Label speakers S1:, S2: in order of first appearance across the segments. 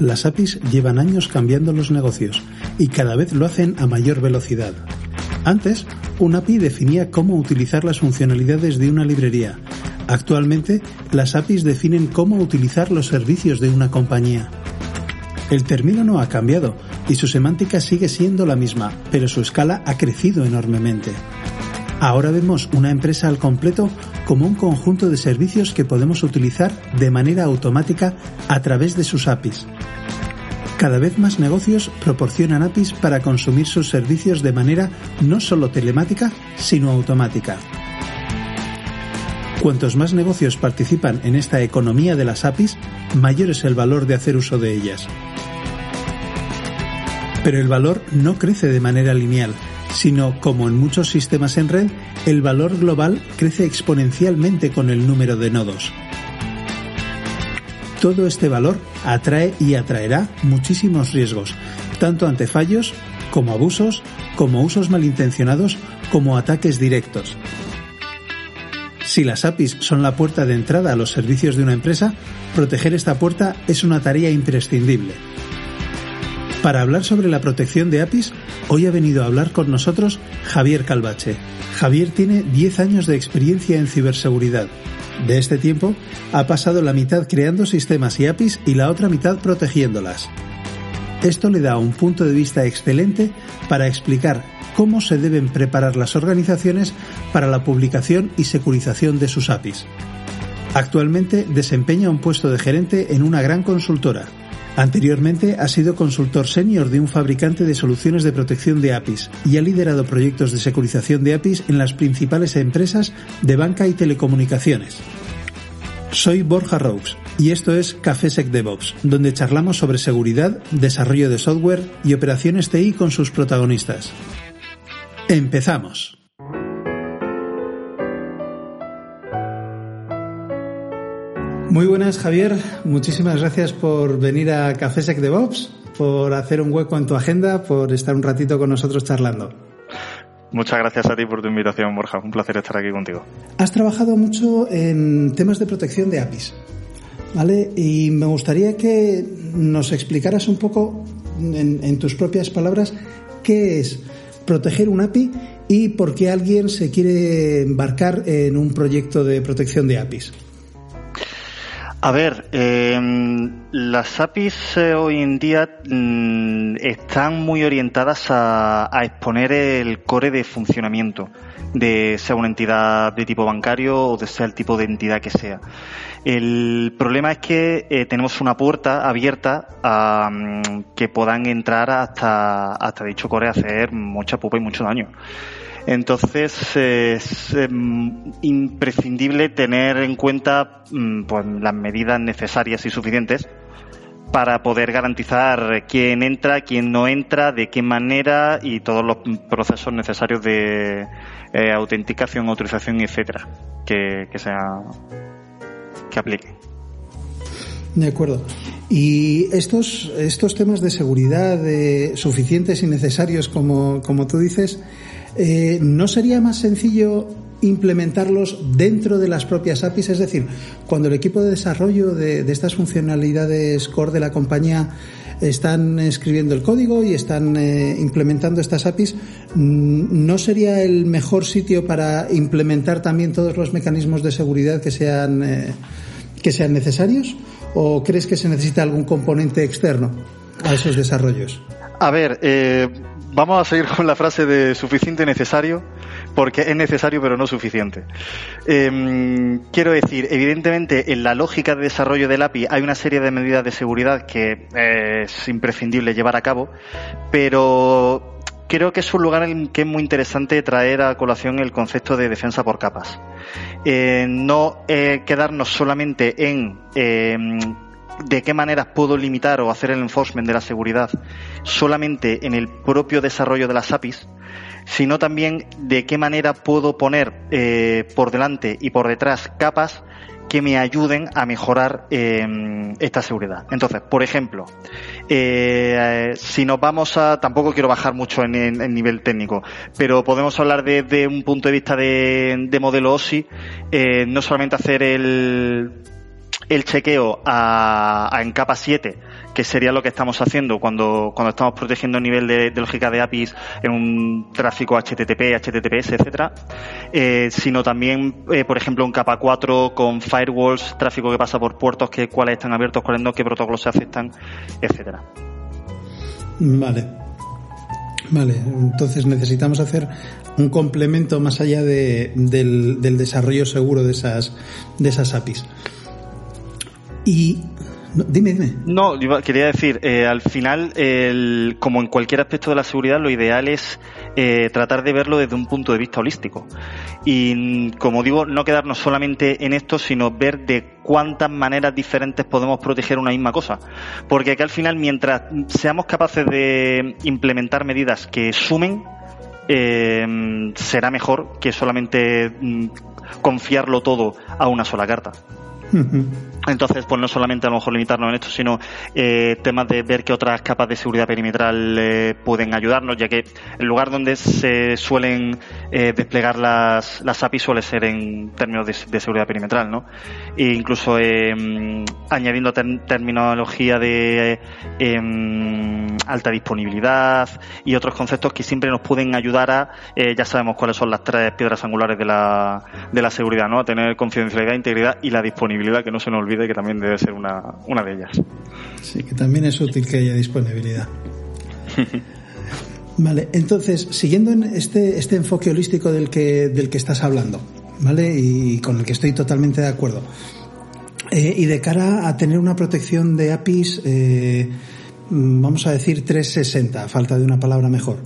S1: Las APIs llevan años cambiando los negocios y cada vez lo hacen a mayor velocidad. Antes, un API definía cómo utilizar las funcionalidades de una librería. Actualmente, las APIs definen cómo utilizar los servicios de una compañía. El término no ha cambiado y su semántica sigue siendo la misma, pero su escala ha crecido enormemente. Ahora vemos una empresa al completo como un conjunto de servicios que podemos utilizar de manera automática a través de sus APIs. Cada vez más negocios proporcionan APIs para consumir sus servicios de manera no solo telemática, sino automática. Cuantos más negocios participan en esta economía de las APIs, mayor es el valor de hacer uso de ellas. Pero el valor no crece de manera lineal, sino, como en muchos sistemas en red, el valor global crece exponencialmente con el número de nodos. Todo este valor atrae y atraerá muchísimos riesgos, tanto ante fallos, como abusos, como usos malintencionados, como ataques directos. Si las APIs son la puerta de entrada a los servicios de una empresa, proteger esta puerta es una tarea imprescindible. Para hablar sobre la protección de APIs, hoy ha venido a hablar con nosotros Javier Calvache. Javier tiene 10 años de experiencia en ciberseguridad. De este tiempo, ha pasado la mitad creando sistemas y APIs y la otra mitad protegiéndolas. Esto le da un punto de vista excelente para explicar cómo se deben preparar las organizaciones para la publicación y securización de sus APIs. Actualmente desempeña un puesto de gerente en una gran consultora, Anteriormente ha sido consultor senior de un fabricante de soluciones de protección de APIs y ha liderado proyectos de securización de APIs en las principales empresas de banca y telecomunicaciones. Soy Borja Roux y esto es Café Sec DevOps, donde charlamos sobre seguridad, desarrollo de software y operaciones TI con sus protagonistas. Empezamos. Muy buenas, Javier. Muchísimas gracias por venir a Café Sec DevOps, por hacer un hueco en tu agenda, por estar un ratito con nosotros charlando.
S2: Muchas gracias a ti por tu invitación, Borja. Un placer estar aquí contigo.
S1: Has trabajado mucho en temas de protección de APIs, ¿vale? Y me gustaría que nos explicaras un poco, en, en tus propias palabras, qué es proteger un API y por qué alguien se quiere embarcar en un proyecto de protección de APIs.
S2: A ver, em, las APIs eh, hoy en día mm, están muy orientadas a, exponer el core de funcionamiento de sea una entidad de tipo bancario o de sea el tipo de entidad que sea. El problema es que eh, tenemos una puerta abierta a mm, que puedan entrar hasta, hasta dicho core a hacer mucha pupa y mucho daño. Entonces es em, imprescindible tener en cuenta mm, pues, las medidas necesarias y suficientes para poder garantizar quién entra, quién no entra, de qué manera y todos los procesos necesarios de eh, autenticación, autorización, etcétera, que, que sea que apliquen.
S1: De acuerdo. Y estos, estos temas de seguridad de suficientes y necesarios, como, como tú dices, eh, ¿no sería más sencillo implementarlos dentro de las propias APIs? Es decir, cuando el equipo de desarrollo de, estas funcionalidades core de la compañía están escribiendo el código y están eh, implementando estas APIs, mm, ¿no sería el mejor sitio para implementar también todos los mecanismos de seguridad que sean, eh, que sean necesarios? ¿O crees que se necesita algún componente externo a esos desarrollos?
S2: A ver, vamos a seguir con la frase de suficiente necesario, porque es necesario pero no suficiente. Em, quiero decir, evidentemente en la lógica de desarrollo del API hay una serie de medidas de seguridad que es imprescindible llevar a cabo, pero creo que es un lugar en que es muy interesante traer a colación el concepto de defensa por capas. Eh, no eh, quedarnos solamente en em, de qué maneras puedo limitar o hacer el enforcement de la seguridad solamente en el propio desarrollo de las APIs, sino también de qué manera puedo poner eh, por delante y por detrás capas que me ayuden a mejorar em, esta seguridad. Entonces, por ejemplo, eh, si nos vamos a, tampoco quiero bajar mucho en el nivel técnico, pero podemos hablar desde un punto de vista de, modelo OSI, eh, no solamente hacer el, el chequeo a, en capa 7, que sería lo que estamos haciendo cuando, cuando estamos protegiendo el nivel de, lógica de APIs en un tráfico HTTP, HTTPS, etcétera, eh, sino también, eh, por ejemplo, en capa 4 con firewalls, tráfico que pasa por puertos, que, cuáles están abiertos, cuáles no, qué protocolos se aceptan, etcétera.
S1: Vale. Vale, entonces necesitamos hacer un complemento más allá de, del, del desarrollo seguro de esas, de esas APIs. Y dime, dime.
S2: No, quería decir, eh, al final, el, como en cualquier aspecto de la seguridad, lo ideal es eh, tratar de verlo desde un punto de vista holístico. Y, como digo, no quedarnos solamente en esto, sino ver de cuántas maneras diferentes podemos proteger una misma cosa. Porque que al final, mientras seamos capaces de implementar medidas que sumen, eh, será mejor que solamente mm, confiarlo todo a una sola carta. Entonces, pues no solamente a lo mejor limitarnos en esto, sino eh, temas de ver qué otras capas de seguridad perimetral eh, pueden ayudarnos, ya que el lugar donde se suelen eh, desplegar las, las APIs suele ser en términos de, seguridad perimetral, ¿no? E incluso em, añadiendo terminología de em, alta disponibilidad y otros conceptos que siempre nos pueden ayudar a, ya sabemos cuáles son las tres piedras angulares de la, de la seguridad, ¿no? A tener confidencialidad, integridad y la disponibilidad, que no se nos olvide que también debe ser una, una de ellas.
S1: Sí, que también es útil que haya disponibilidad. Vale, entonces, siguiendo en este, este enfoque holístico del que, del que estás hablando, ¿vale? Y con el que estoy totalmente de acuerdo. Eh, y de cara a tener una protección de APIs, eh, vamos a decir 360, falta de una palabra mejor.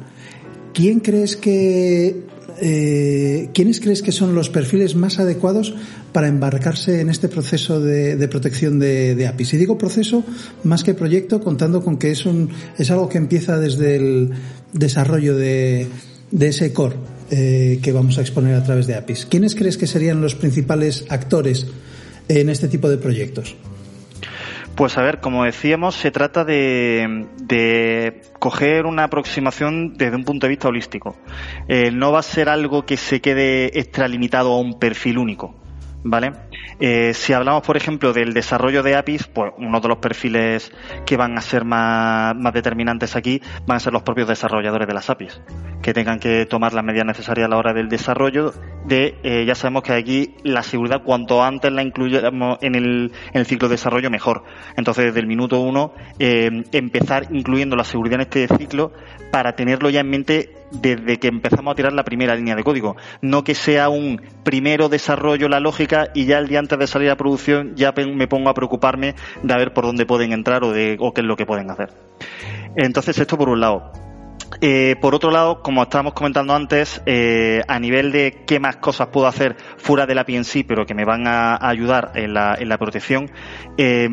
S1: ¿Quién crees que eh, ¿quiénes crees que son los perfiles más adecuados para embarcarse en este proceso de, protección de, APIs? Y digo proceso más que proyecto, contando con que es, un, es algo que empieza desde el desarrollo de, ese core eh, que vamos a exponer a través de APIs. ¿Quiénes crees que serían los principales actores en este tipo de proyectos?
S2: Pues a ver, como decíamos, se trata de, coger una aproximación desde un punto de vista holístico. Eh, no va a ser algo que se quede extralimitado a un perfil único. ¿Vale? Eh, si hablamos, por ejemplo, del desarrollo de APIs, pues uno de los perfiles que van a ser más, determinantes aquí van a ser los propios desarrolladores de las APIs, que tengan que tomar las medidas necesarias a la hora del desarrollo de, eh, ya sabemos que aquí la seguridad, cuanto antes la incluyamos en el, ciclo de desarrollo, mejor. Entonces, desde el minuto uno, eh, empezar incluyendo la seguridad en este ciclo para tenerlo ya en mente desde que empezamos a tirar la primera línea de código. No que sea un primero desarrollo la lógica y ya el antes de salir a producción ya me pongo a preocuparme de ver por dónde pueden entrar o, de, o qué es lo que pueden hacer. Entonces, esto por un lado. Eh, por otro lado, como estábamos comentando antes, eh, a nivel de qué más cosas puedo hacer fuera de la PNC, pero que me van a, ayudar en la, en la protección, eh,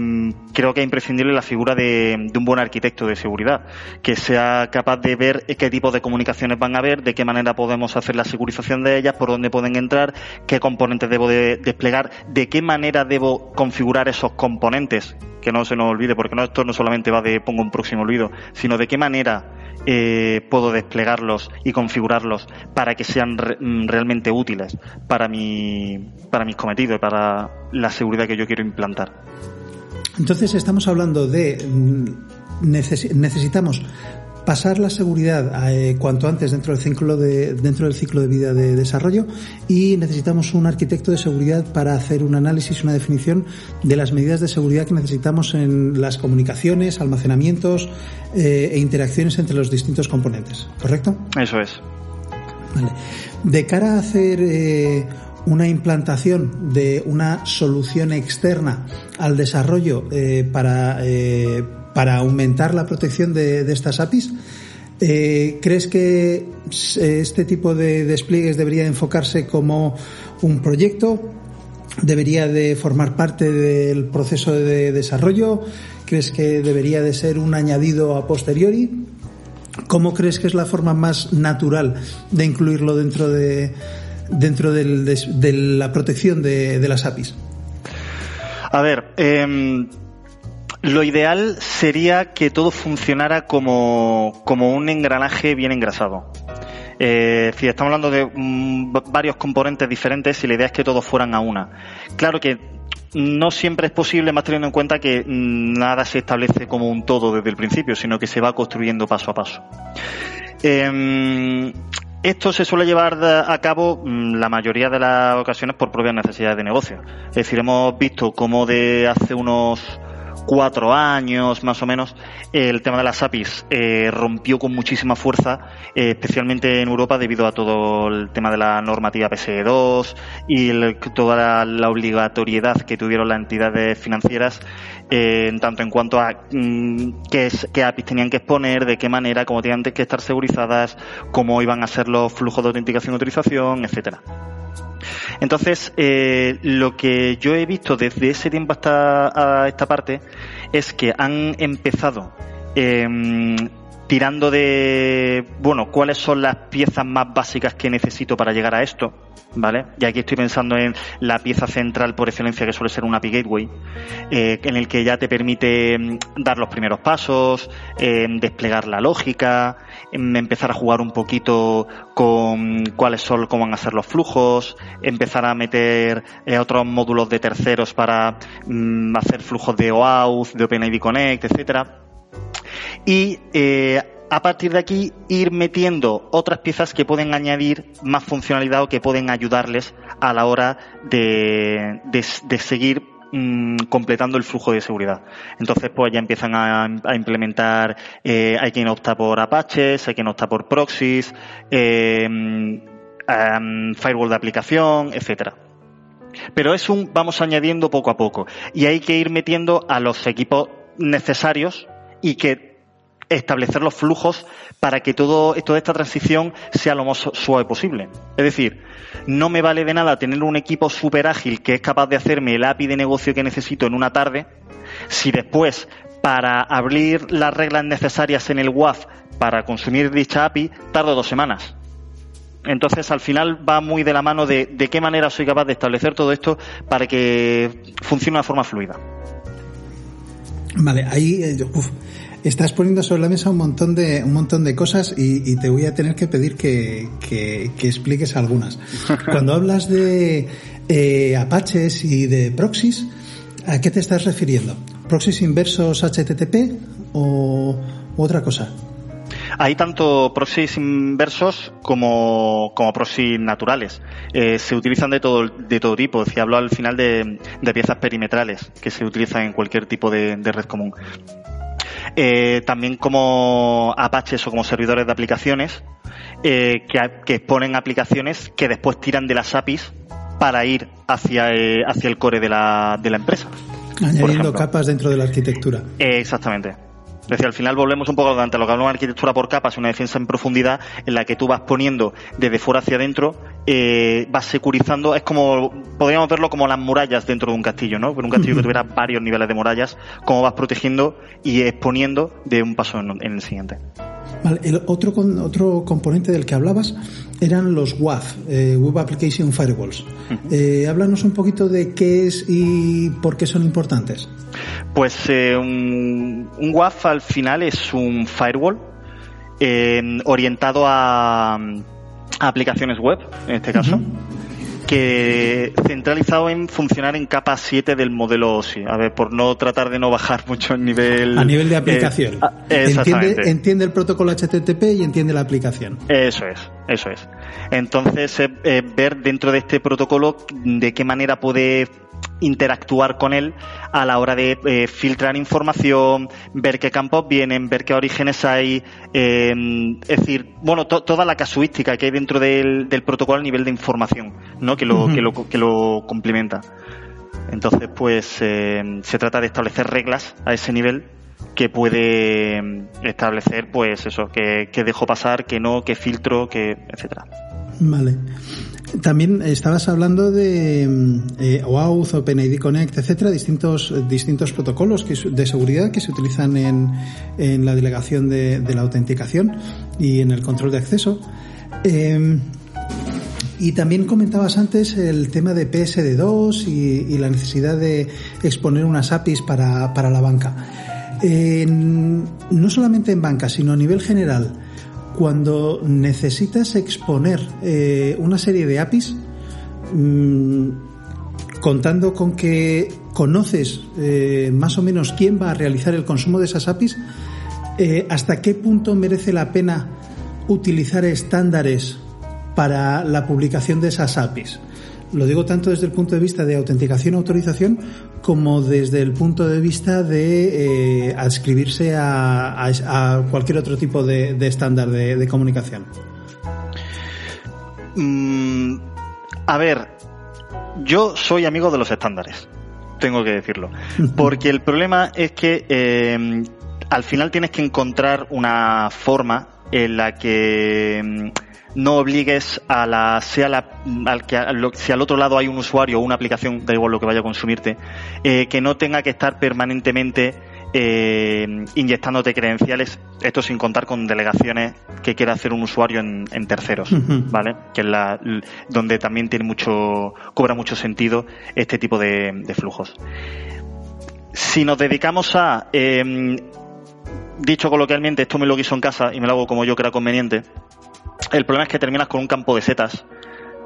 S2: creo que es imprescindible la figura de, un buen arquitecto de seguridad, que sea capaz de ver qué tipo de comunicaciones van a haber, de qué manera podemos hacer la segurización de ellas, por dónde pueden entrar, qué componentes debo desplegar, de qué manera debo configurar esos componentes, que no se nos olvide, porque no, esto no solamente va de pongo un próximo olvido, sino de qué manera eh, puedo desplegarlos y configurarlos para que sean mm, realmente útiles para, mi, para mis cometidos y para la seguridad que yo quiero implantar.
S1: Entonces estamos hablando de mm, necesitamos pasar la seguridad eh, cuanto antes dentro del ciclo de dentro del ciclo de vida de desarrollo y necesitamos un arquitecto de seguridad para hacer un análisis una definición de las medidas de seguridad que necesitamos en las comunicaciones almacenamientos eh, e interacciones entre los distintos componentes correcto
S2: eso es
S1: vale. de cara a hacer eh, una implantación de una solución externa al desarrollo para para aumentar la protección de, estas APIs, Eh, ¿Crees que este tipo de despliegues debería enfocarse como un proyecto? ¿Debería de formar parte del proceso de desarrollo? ¿Crees que debería de ser un añadido a posteriori? ¿Cómo crees que es la forma más natural de incluirlo dentro de, dentro de, la protección de, las APIs?
S2: A ver, em, lo ideal sería que todo funcionara como, un engranaje bien engrasado. Eh, si estamos hablando de mm, varios componentes diferentes y la idea es que todos fueran a una. Claro que no siempre es posible, más teniendo en cuenta que mm, nada se establece como un todo desde el principio, sino que se va construyendo paso a paso. Em, esto se suele llevar a cabo mm, la mayoría de las ocasiones por propias necesidades de negocio. Es decir, hemos visto cómo de hace unos cuatro años más o menos, el tema de las APIs eh, rompió con muchísima fuerza, eh, especialmente en Europa debido a todo el tema de la normativa PSE2 y toda la, obligatoriedad que tuvieron las entidades financieras eh, en tanto en cuanto a mm, qué, qué APIs tenían que exponer, de qué manera, cómo tenían que estar segurizadas, cómo iban a ser los flujos de autenticación y autorización, etcétera. Entonces, eh, lo que yo he visto desde ese tiempo hasta esta parte es que han empezado em, tirando de, bueno, cuáles son las piezas más básicas que necesito para llegar a esto, ¿vale? Y aquí estoy pensando en la pieza central por excelencia que suele ser un API Gateway, eh, en el que ya te permite em, dar los primeros pasos, em, desplegar la lógica, empezar a jugar un poquito con cuáles son, cómo van a ser los flujos, empezar a meter eh, otros módulos de terceros para mm, hacer flujos de OAuth, de OpenID Connect, etcétera y eh, a partir de aquí ir metiendo otras piezas que pueden añadir más funcionalidad o que pueden ayudarles a la hora de, seguir mm, completando el flujo de seguridad. Entonces, pues ya empiezan a, implementar, eh, hay quien opta por Apaches, hay quien opta por proxies, eh, mm, firewall de aplicación, etcétera. Pero es un vamos añadiendo poco a poco y hay que ir metiendo a los equipos necesarios y que establecer los flujos para que todo, toda esta transición sea lo más suave posible. Es decir, no me vale de nada tener un equipo súper ágil que es capaz de hacerme el API de negocio que necesito en una tarde, si después para abrir las reglas necesarias en el WAF para consumir dicha API tardo dos semanas. Entonces, al final va muy de la mano de, de qué manera soy capaz de establecer todo esto para que funcione de forma fluida.
S1: Vale, ahí eh, estás poniendo sobre la mesa un montón de, un montón de cosas y, te voy a tener que pedir que, expliques algunas. Cuando hablas de eh, Apaches y de proxies, ¿a qué te estás refiriendo? ¿Proxies inversos HTTP o otra cosa?
S2: Hay tanto proxies inversos como, como proxies naturales. Eh, se utilizan de todo, de todo tipo. Si hablo al final de, piezas perimetrales que se utilizan en cualquier tipo de red común. Eh, también como Apaches o como servidores de aplicaciones eh, que, exponen aplicaciones que después tiran de las APIs para ir hacia, eh, hacia el core de la, de la empresa.
S1: Añadiendo capas dentro de la arquitectura.
S2: exactamente. Es decir, al final volvemos un poco ante lo que hablamos de arquitectura por capas, una defensa en profundidad en la que tú vas poniendo desde fuera hacia adentro, eh, vas securizando, es como, podríamos verlo como las murallas dentro de un castillo, ¿no? Pero un castillo que tuviera varios niveles de murallas, cómo vas protegiendo y exponiendo de un paso en el siguiente.
S1: Vale, el otro, otro componente del que hablabas eran los WAF, eh, Web Application Firewalls. Eh, háblanos un poquito de qué es y por qué son importantes.
S2: Pues eh, un, WAF al final es un firewall orientado a, aplicaciones web, en este caso que centralizado en funcionar en capa 7 del modelo OSI. A ver, por no tratar de no bajar mucho el nivel.
S1: A nivel de aplicación. Eh, entiende, entiende, el protocolo HTTP y entiende la aplicación.
S2: Eso es, eso es. Entonces, eh, ver dentro de este protocolo de qué manera puede interactuar con él a la hora de eh, filtrar información, ver qué campos vienen, ver qué orígenes hay, eh, es decir, bueno, toda la casuística que hay dentro del, protocolo a nivel de información, ¿no? Que lo, que lo, que lo complementa. Entonces, pues eh, se trata de establecer reglas a ese nivel que puede establecer, pues eso, que, que dejo pasar, que no, que filtro, que etcétera.
S1: Vale. También estabas hablando de mm, eh, OAuth, OpenID Connect, etcétera, distintos, distintos protocolos que, de seguridad que se utilizan en, en la delegación de, de, la autenticación y en el control de acceso. Eh, y también comentabas antes el tema de PSD2 y, y la necesidad de exponer unas APIs para, para la banca. No solamente en banca, sino a nivel general cuando necesitas exponer eh, una serie de APIs, mmm, contando con que conoces eh, más o menos quién va a realizar el consumo de esas APIs, eh, hasta qué punto merece la pena utilizar estándares para la publicación de esas APIs. Lo digo tanto desde el punto de vista de autenticación y autorización como desde el punto de vista de eh, adscribirse a, a, a, cualquier otro tipo de, de estándar de, de, comunicación.
S2: Mm, a ver, yo soy amigo de los estándares, tengo que decirlo, porque el problema es que eh, al final tienes que encontrar una forma en la que no obligues a la, sea la, al que, a lo, si al otro lado hay un usuario o una aplicación, da igual lo que vaya a consumirte, eh, que no tenga que estar permanentemente eh, inyectándote credenciales, esto sin contar con delegaciones que quiera hacer un usuario en, en terceros, uh -huh. ¿vale? Que es la, donde también tiene mucho, cobra mucho sentido este tipo de, de flujos. Si nos dedicamos a, eh, dicho coloquialmente, esto me lo quiso en casa y me lo hago como yo crea conveniente, el problema es que terminas con un campo de setas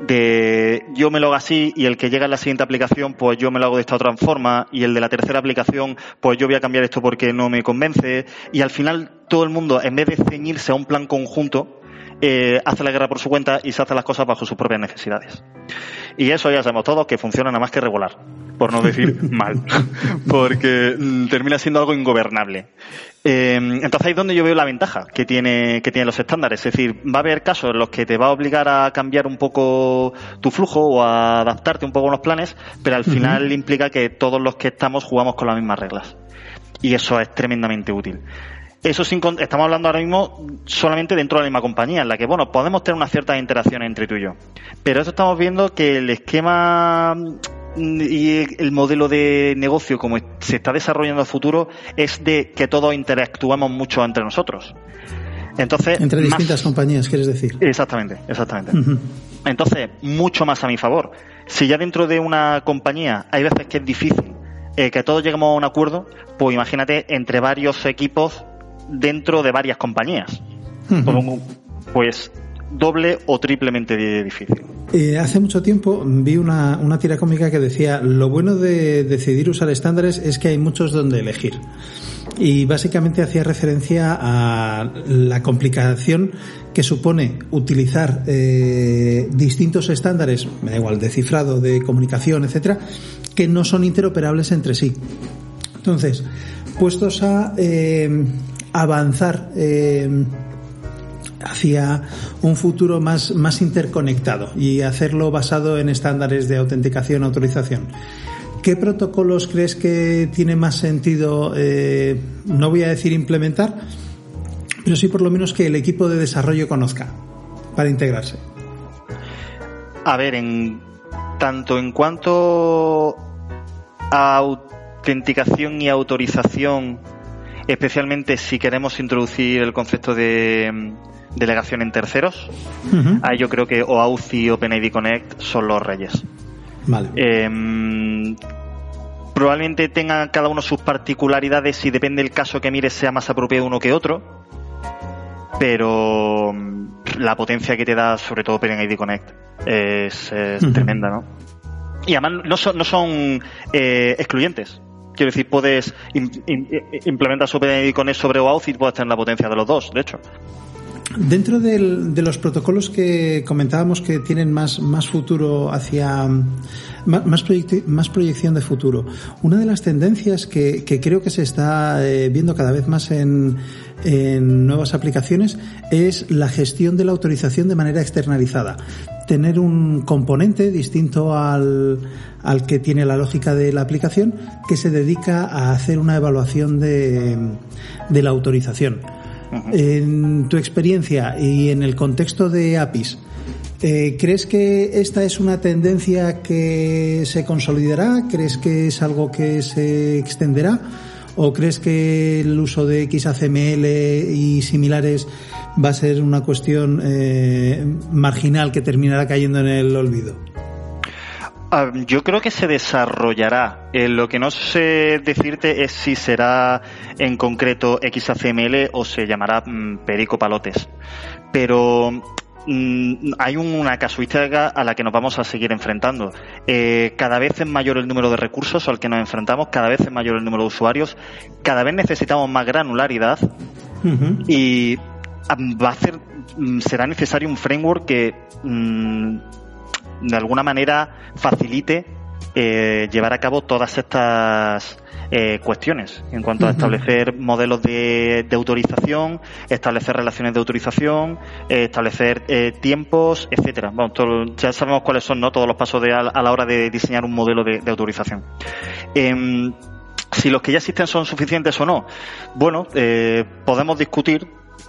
S2: de yo me lo hago así y el que llega en la siguiente aplicación pues yo me lo hago de esta otra forma y el de la tercera aplicación pues yo voy a cambiar esto porque no me convence y al final todo el mundo en vez de ceñirse a un plan conjunto eh, hace la guerra por su cuenta y se hace las cosas bajo sus propias necesidades. Y eso ya sabemos todos que funciona nada más que regular, por no decir mal, porque termina siendo algo ingobernable. Eh, entonces ahí es donde yo veo la ventaja que tiene que tienen los estándares. Es decir, va a haber casos en los que te va a obligar a cambiar un poco tu flujo o a adaptarte un poco a los planes, pero al uh -huh. final implica que todos los que estamos jugamos con las mismas reglas. Y eso es tremendamente útil. Eso sin, estamos hablando ahora mismo solamente dentro de la misma compañía, en la que, bueno, podemos tener una cierta interacción entre tú y yo. Pero eso estamos viendo que el esquema y el modelo de negocio como se está desarrollando a futuro es de que todos interactuamos mucho entre nosotros. Entonces,
S1: entre distintas más... compañías, quieres decir.
S2: Exactamente, exactamente. Uh -huh. Entonces, mucho más a mi favor. Si ya dentro de una compañía hay veces que es difícil eh, que todos lleguemos a un acuerdo, pues imagínate entre varios equipos dentro de varias compañías. Uh -huh. Pues doble o triplemente difícil.
S1: Eh, hace mucho tiempo vi una, una, tira cómica que decía lo bueno de decidir usar estándares es que hay muchos donde elegir. Y básicamente hacía referencia a la complicación que supone utilizar eh, distintos estándares, me da igual, de cifrado, de comunicación, etcétera, que no son interoperables entre sí. Entonces, puestos a eh, avanzar hacia un futuro más, más interconectado y hacerlo basado en estándares de autenticación autorización. ¿Qué protocolos crees que tiene más sentido, eh, no voy a decir implementar, pero sí por lo menos que el equipo de desarrollo conozca para integrarse?
S2: A ver, en tanto en cuanto a autenticación y autorización, especialmente si queremos introducir el concepto de delegación en terceros. Uh -huh. Ahí yo creo que OAuth y OpenID Connect son los reyes.
S1: Vale.
S2: Eh, probablemente tengan cada uno sus particularidades y depende del caso que mires sea más apropiado uno que otro. Pero la potencia que te da, sobre todo OpenID Connect, es, es uh -huh. tremenda, ¿no? Y además no son, no son eh, excluyentes. Quiero decir, puedes implementar OpenID Connect sobre OAuth y puedes tener la potencia de los dos, de hecho.
S1: Dentro de los protocolos que comentábamos que tienen más, más futuro hacia más, proyección de futuro, una de las tendencias que, creo que se está eh, viendo cada vez más en, en nuevas aplicaciones es la gestión de la autorización de manera externalizada. Tener un componente distinto al, al que tiene la lógica de la aplicación que se dedica a hacer una evaluación de, de la autorización. En tu experiencia y en el contexto de APIs, eh, ¿crees que esta es una tendencia que se consolidará? ¿Crees que es algo que se extenderá? ¿O crees que el uso de XACML y similares va a ser una cuestión eh, marginal que terminará cayendo en el olvido?
S2: Ah, yo creo que se desarrollará. Eh, lo que no sé decirte es si será en concreto XACML o se llamará mm, Perico Palotes. Pero mm, hay una casuística a la que nos vamos a seguir enfrentando. Eh, cada vez es mayor el número de recursos al que nos enfrentamos, cada vez es mayor el número de usuarios, cada vez necesitamos más granularidad y ah, va a ser, mm, será necesario un framework que de alguna manera facilite eh, llevar a cabo todas estas eh, cuestiones en cuanto a establecer modelos de, autorización, establecer relaciones de autorización, eh, establecer tiempos, etcétera. ya sabemos cuáles son ¿no? todos los pasos de, a, la hora de diseñar un modelo de, autorización. Em, si los que ya existen son suficientes o no, bueno, podemos discutir.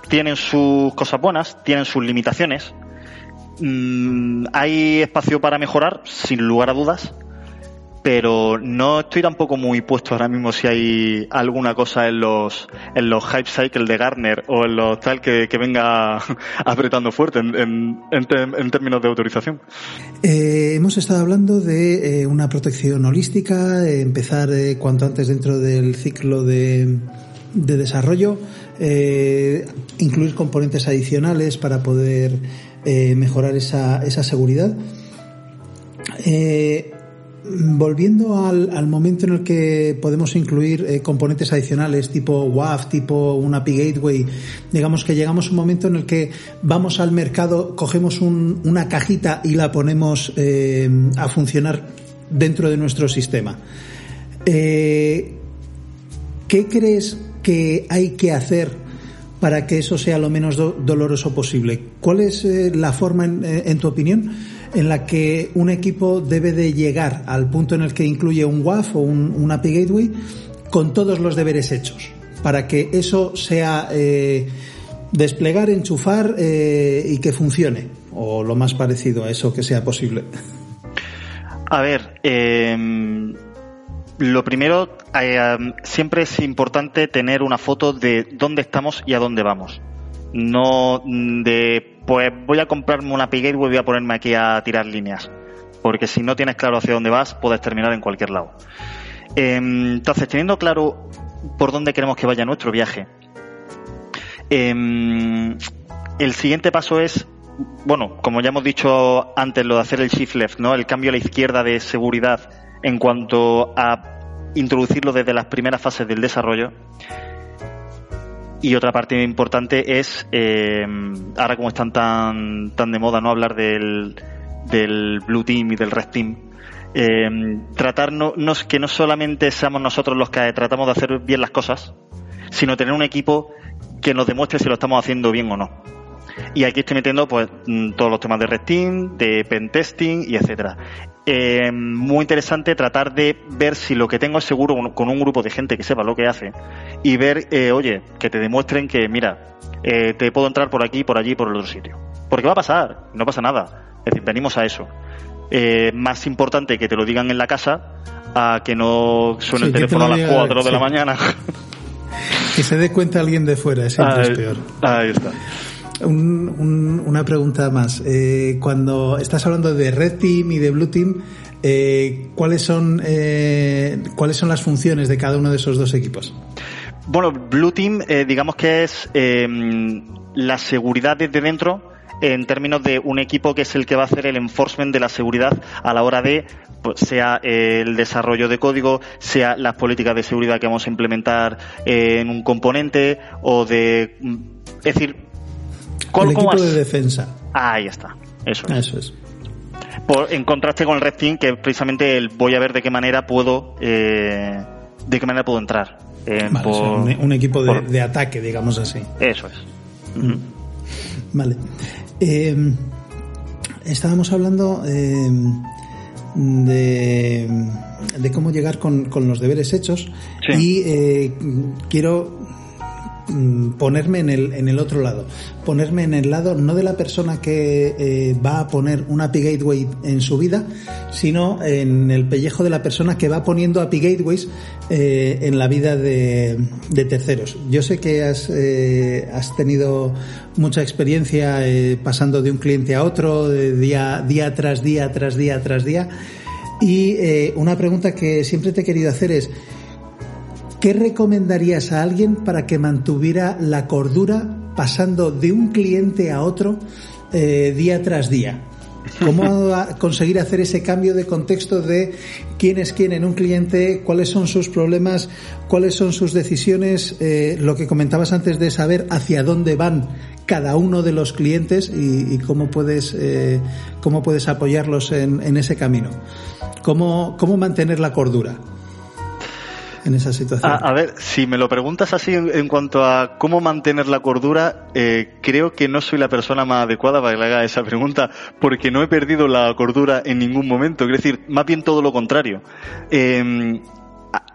S2: Tienen sus cosas buenas, tienen sus limitaciones. Mm, hay espacio para mejorar, sin lugar a dudas, pero no estoy tampoco muy puesto ahora mismo si hay alguna cosa en los en los hype cycle de Gartner o en los tal que, venga apretando fuerte en, en, términos de autorización.
S1: Eh, hemos estado hablando de eh, una protección holística, empezar eh, cuanto antes dentro del ciclo de, de desarrollo, incluir componentes adicionales para poder eh, mejorar esa, esa seguridad. Eh, volviendo al, momento en el que podemos incluir eh, componentes adicionales tipo WAF, tipo un API Gateway, digamos que llegamos a un momento en el que vamos al mercado, cogemos una cajita y la ponemos a funcionar dentro de nuestro sistema. ¿Qué crees que hay que hacer para que eso sea lo menos doloroso posible. ¿Cuál es eh, la forma, eh, en, tu opinión, en la que un equipo debe de llegar al punto en el que incluye un WAF o un, API Gateway con todos los deberes hechos? Para que eso sea eh, desplegar, enchufar y que funcione, o lo más parecido a eso que sea posible.
S2: A ver, lo primero, eh, siempre es importante tener una foto de dónde estamos y a dónde vamos. No de, pues voy a comprarme una Gateway y voy a ponerme aquí a tirar líneas. Porque si no tienes claro hacia dónde vas, puedes terminar en cualquier lado. Em, entonces, teniendo claro por dónde queremos que vaya nuestro viaje, em, el siguiente paso es bueno, como ya hemos dicho antes, lo de hacer el shift left, ¿no? El cambio a la izquierda de seguridad en cuanto a introducirlo desde las primeras fases del desarrollo. Y otra parte importante es, eh, ahora como están tan, tan de moda, no hablar del, del Blue Team y del Red Team, eh, tratarnos que no solamente seamos nosotros los que tratamos de hacer bien las cosas, sino tener un equipo que nos demuestre si lo estamos haciendo bien o no. Y aquí estoy metiendo pues mm, todos los temas de Red Team, de Pentesting y etcétera. Eh, muy interesante tratar de ver si lo que tengo es seguro con un grupo de gente que sepa lo que hace y ver, eh, oye, que te demuestren que, mira, eh, te puedo entrar por aquí, por allí, por el otro sitio. Porque va a pasar, no pasa nada. Es decir, venimos a eso. más importante que te lo digan en la casa a que no suene el teléfono a las 4 de la mañana.
S1: Que se dé cuenta alguien de fuera, es peor.
S2: Ahí está.
S1: Una pregunta más. Eh, cuando estás hablando de Red Team y de Blue Team, eh, ¿cuáles son eh, cuáles son las funciones de cada uno de esos dos equipos?
S2: Bueno, Blue Team, digamos que es la seguridad desde dentro en términos de un equipo que es el que va a hacer el enforcement de la seguridad a la hora de pues, sea el desarrollo de código, sea las políticas de seguridad que vamos a implementar en un componente o de es decir,
S1: El equipo de defensa.
S2: ahí está. Eso es.
S1: Eso es.
S2: Por, en contraste con el Red Team, que precisamente el voy a ver de qué manera puedo, eh, de qué manera puedo entrar.
S1: Eh, vale, por, un, equipo de, por, de, ataque, digamos así.
S2: Eso es.
S1: Mm. Vale. Eh, estábamos hablando eh, de, de, cómo llegar con, con los deberes hechos
S2: sí.
S1: y eh, quiero mm, ponerme en el, en el otro lado, ponerme en el lado no de la persona que eh, va a poner una API Gateway en su vida, sino en el pellejo de la persona que va poniendo API Gateways eh, en la vida de, terceros. Yo sé que has, eh, has tenido mucha experiencia pasando de un cliente a otro, de día, día tras día, tras día, tras día. Y una pregunta que siempre te he querido hacer es, ¿qué recomendarías a alguien para que mantuviera la cordura pasando de un cliente a otro eh, día tras día? ¿Cómo conseguir hacer ese cambio de contexto de quién es quién en un cliente, cuáles son sus problemas, cuáles son sus decisiones, eh, lo que comentabas antes de saber hacia dónde van cada uno de los clientes y, y cómo puedes eh, cómo puedes apoyarlos en, en ese camino? ¿Cómo, ¿Cómo mantener la cordura? En esa situación.
S2: A, ver, si me lo preguntas así en, cuanto a cómo mantener la cordura, eh, creo que no soy la persona más adecuada para que le haga esa pregunta, porque no he perdido la cordura en ningún momento. Es decir, más bien todo lo contrario. Eh,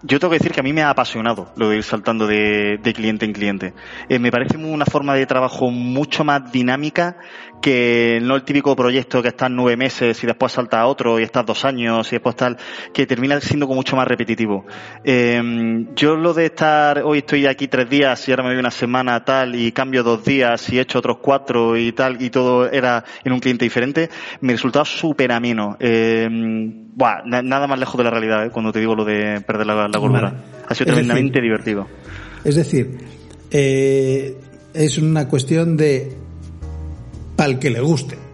S2: yo tengo que decir que a mí me ha apasionado lo de ir saltando de, de cliente en cliente. Eh, me parece una forma de trabajo mucho más dinámica que no el típico proyecto que estás nueve meses y después salta a otro y estás dos años y después tal, que termina siendo como mucho más repetitivo. Eh, yo lo de estar, hoy estoy aquí tres días y ahora me voy una semana tal y cambio dos días y he hecho otros cuatro y tal y todo era en un cliente diferente, me resultaba súper ameno. Eh, buah, nada más lejos de la realidad, ¿eh? cuando te digo lo de perder la, la cordura. Vale. Ha sido es tremendamente
S1: decir,
S2: divertido.
S1: Es decir, eh, es una cuestión de para el que le guste.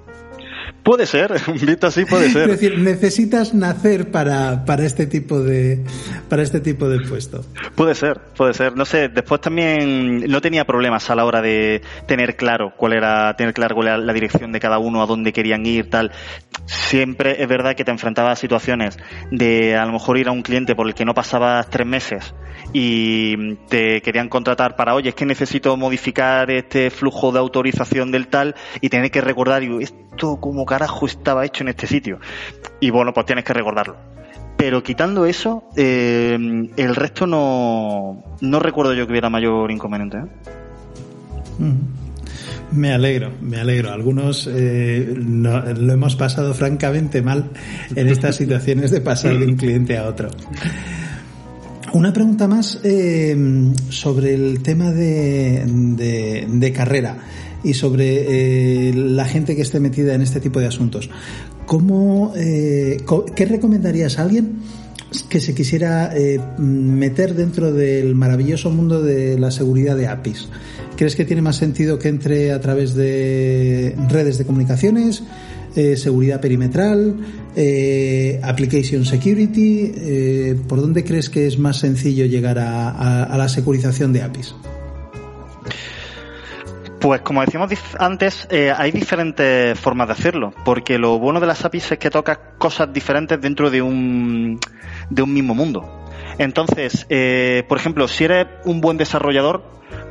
S2: Puede ser, visto así puede ser.
S1: Es decir, necesitas nacer para, para este tipo de para este tipo de puesto.
S2: Puede ser, puede ser. No sé, después también no tenía problemas a la hora de tener claro cuál era, tener claro cuál era la dirección de cada uno, a dónde querían ir, tal. Siempre es verdad que te enfrentabas a situaciones de a lo mejor ir a un cliente por el que no pasabas tres meses y te querían contratar para, oye, es que necesito modificar este flujo de autorización del tal y tener que recordar, y esto como carajo estaba hecho en este sitio. Y bueno, pues tienes que recordarlo. Pero quitando eso, eh, el resto no, no recuerdo yo que hubiera mayor inconveniente. ¿eh?
S1: Me alegro, me alegro. Algunos eh, no, lo hemos pasado francamente mal en estas situaciones de pasar de un cliente a otro. Una pregunta más eh, sobre el tema de, de, de carrera y sobre eh, la gente que esté metida en este tipo de asuntos. ¿Cómo, eh, ¿Qué recomendarías a alguien que se quisiera eh, meter dentro del maravilloso mundo de la seguridad de APIs? ¿Crees que tiene más sentido que entre a través de redes de comunicaciones? Seguridad perimetral, application security. ¿Por dónde crees que es más sencillo llegar a, a la securización de APIs?
S2: Pues como decíamos antes, eh, hay diferentes formas de hacerlo, porque lo bueno de las APIs es que tocas cosas diferentes dentro de un, de un mismo mundo. Entonces, eh, por ejemplo, si eres un buen desarrollador,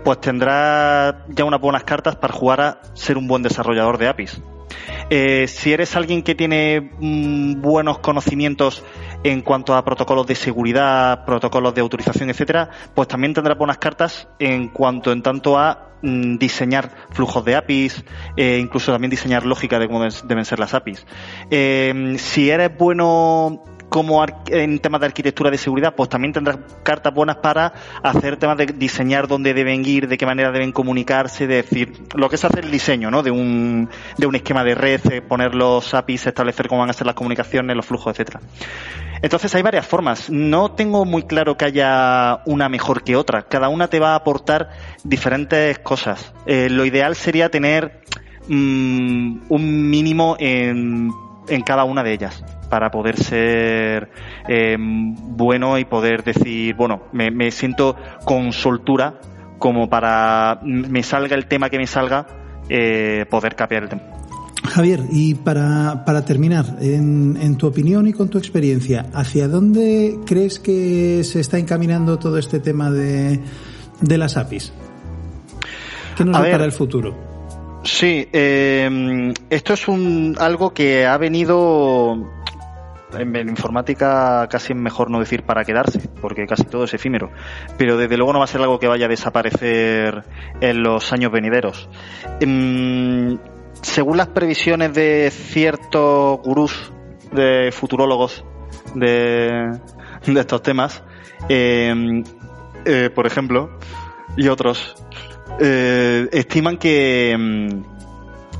S2: pues tendrás ya unas buenas cartas para jugar a ser un buen desarrollador de APIs. Eh, si eres alguien que tiene mm, buenos conocimientos en cuanto a protocolos de seguridad, protocolos de autorización, etcétera, pues también tendrás buenas cartas en cuanto en tanto a mm, diseñar flujos de APIs, eh, incluso también diseñar lógica de cómo deben ser las APIs. Eh, si eres bueno como en temas de arquitectura de seguridad, pues también tendrás cartas buenas para hacer temas de diseñar dónde deben ir, de qué manera deben comunicarse, de decir, lo que es hacer el diseño, ¿no? De un, de un esquema de red, eh, poner los APIs, establecer cómo van a ser las comunicaciones, los flujos, etcétera. Entonces hay varias formas. No tengo muy claro que haya una mejor que otra. Cada una te va a aportar diferentes cosas. Eh, lo ideal sería tener mmm, un mínimo en, en cada una de ellas para poder ser eh, bueno y poder decir, bueno, me, me, siento con soltura como para me salga el tema que me salga, poder capear el tema.
S1: Javier, y para, para terminar, en, en, tu opinión y con tu experiencia, ¿hacia dónde crees que se está encaminando todo este tema de, de las APIs? ¿Qué nos para el futuro?
S2: Sí, eh, esto es un algo que ha venido en, informática casi es mejor no decir para quedarse, porque casi todo es efímero. Pero desde luego no va a ser algo que vaya a desaparecer en los años venideros. Em, según las previsiones de ciertos gurús, de futurólogos de, estos temas, em, eh, por ejemplo, y otros, eh, estiman que, em,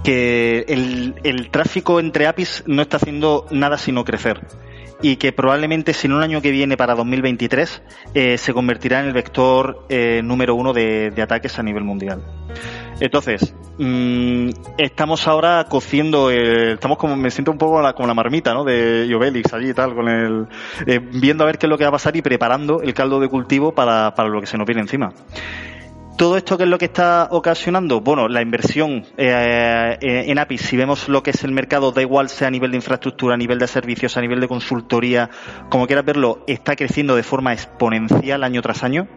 S2: que el, el, tráfico entre APIs no está haciendo nada sino crecer y que probablemente si en un año que viene para 2023 eh, se convertirá en el vector eh, número uno de, ataques a nivel mundial. Entonces, mm, estamos ahora cociendo, estamos como, me siento un poco como la marmita, ¿no? De Iobelix allí y tal, con el, eh, viendo a ver qué es lo que va a pasar y preparando el caldo de cultivo para, para lo que se nos viene encima. ¿Todo esto qué es lo que está ocasionando? Bueno, la inversión eh, eh, en APIs, si vemos lo que es el mercado, da igual sea a nivel de infraestructura, a nivel de servicios, a nivel de consultoría, como quieras verlo, está creciendo de forma exponencial año tras año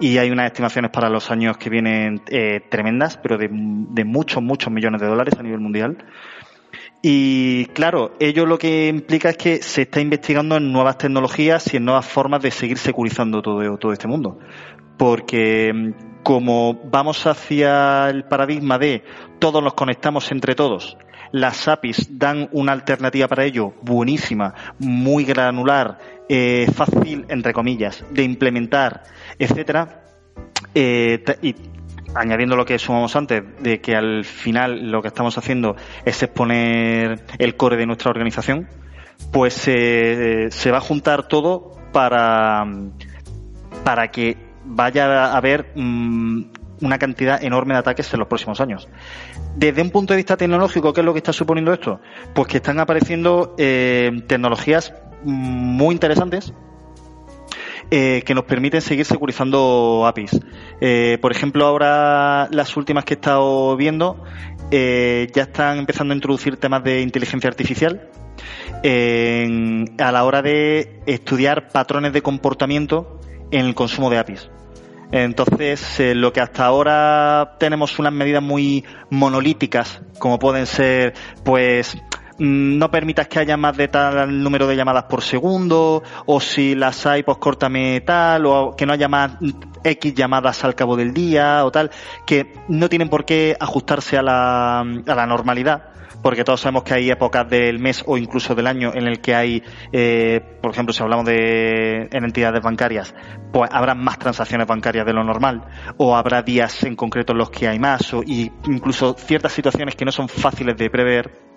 S2: y hay unas estimaciones para los años que vienen eh, tremendas, pero de, de, muchos, muchos millones de dólares a nivel mundial. Y claro, ello lo que implica es que se está investigando en nuevas tecnologías y en nuevas formas de seguir securizando todo, todo este mundo. Porque como vamos hacia el paradigma de todos nos conectamos entre todos, las APIs dan una alternativa para ello buenísima, muy granular, eh, fácil, entre comillas, de implementar, etcétera, eh, y añadiendo lo que sumamos antes, de que al final lo que estamos haciendo es exponer el core de nuestra organización, pues eh, se va a juntar todo para, para que vaya a haber mm, una cantidad enorme de ataques en los próximos años. Desde un punto de vista tecnológico, ¿qué es lo que está suponiendo esto? Pues que están apareciendo eh, tecnologías muy interesantes eh, que nos permiten seguir securizando APIs. Eh, por ejemplo, ahora las últimas que he estado viendo ya están empezando a introducir temas de inteligencia artificial a la hora de estudiar patrones de comportamiento en el consumo de APIs. Entonces, eh, lo que hasta ahora tenemos unas medidas muy monolíticas, como pueden ser, pues, mm, no permitas que haya más de tal número de llamadas por segundo, o si las hay, pues córtame tal, o que no haya más X llamadas al cabo del día, o tal, que no tienen por qué ajustarse a la, a la normalidad, porque todos sabemos que hay épocas del mes o incluso del año en el que hay, eh, por ejemplo, si hablamos de en entidades bancarias, pues habrá más transacciones bancarias de lo normal, o habrá días en concreto en los que hay más, o incluso ciertas situaciones que no son fáciles de prever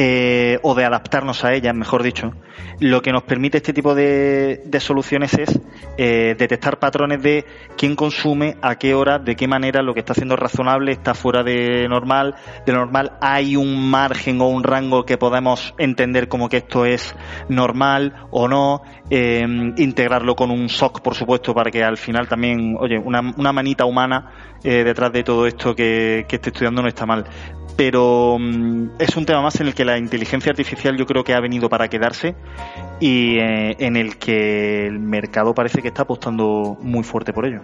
S2: eh, o de adaptarnos a ellas, mejor dicho, lo que nos permite este tipo de, soluciones es eh, detectar patrones de quién consume, a qué hora, de qué manera, lo que está haciendo razonable, está fuera de normal, de normal hay un margen o un rango que podemos entender como que esto es normal o no, eh, integrarlo con un SOC, por supuesto, para que al final también, oye, una, una manita humana detrás de todo esto que, que esté estudiando no está mal pero mm, es un tema más en el que la inteligencia artificial yo creo que ha venido para quedarse y eh, en el que el mercado parece que está apostando muy fuerte por ello.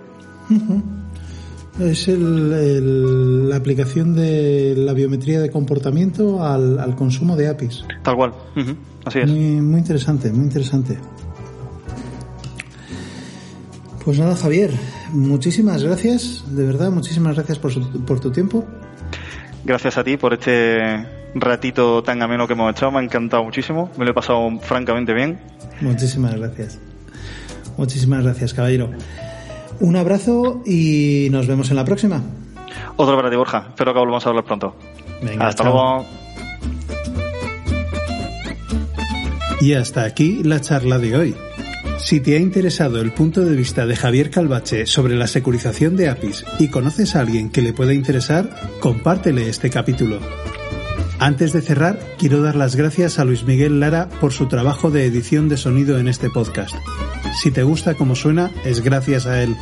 S1: Es la aplicación de la biometría de comportamiento al, consumo de APIs.
S2: Tal cual, así es.
S1: Muy, interesante, muy interesante. Pues nada, Javier, muchísimas gracias, de verdad, muchísimas gracias por, por tu tiempo.
S2: Gracias a ti por este ratito tan ameno que hemos echado. Me ha encantado muchísimo. Me lo he pasado francamente bien.
S1: Muchísimas gracias. Muchísimas gracias, caballero. Un abrazo y nos vemos en la próxima.
S2: Otro para ti, Borja. Espero que volvamos a hablar pronto. Venga, hasta luego.
S1: Y hasta aquí la charla de hoy. Si te ha interesado el punto de vista de Javier Calvache sobre la securización de APIs y conoces a alguien que le pueda interesar, compártele este capítulo. Antes de cerrar, quiero dar las gracias a Luis Miguel Lara por su trabajo de edición de sonido en este podcast. Si te gusta como suena, es gracias a él.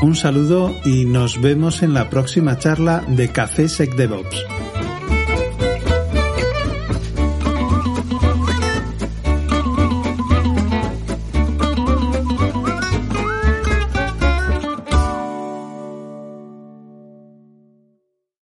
S1: Un saludo y nos vemos en la próxima charla de Café Sec DevOps.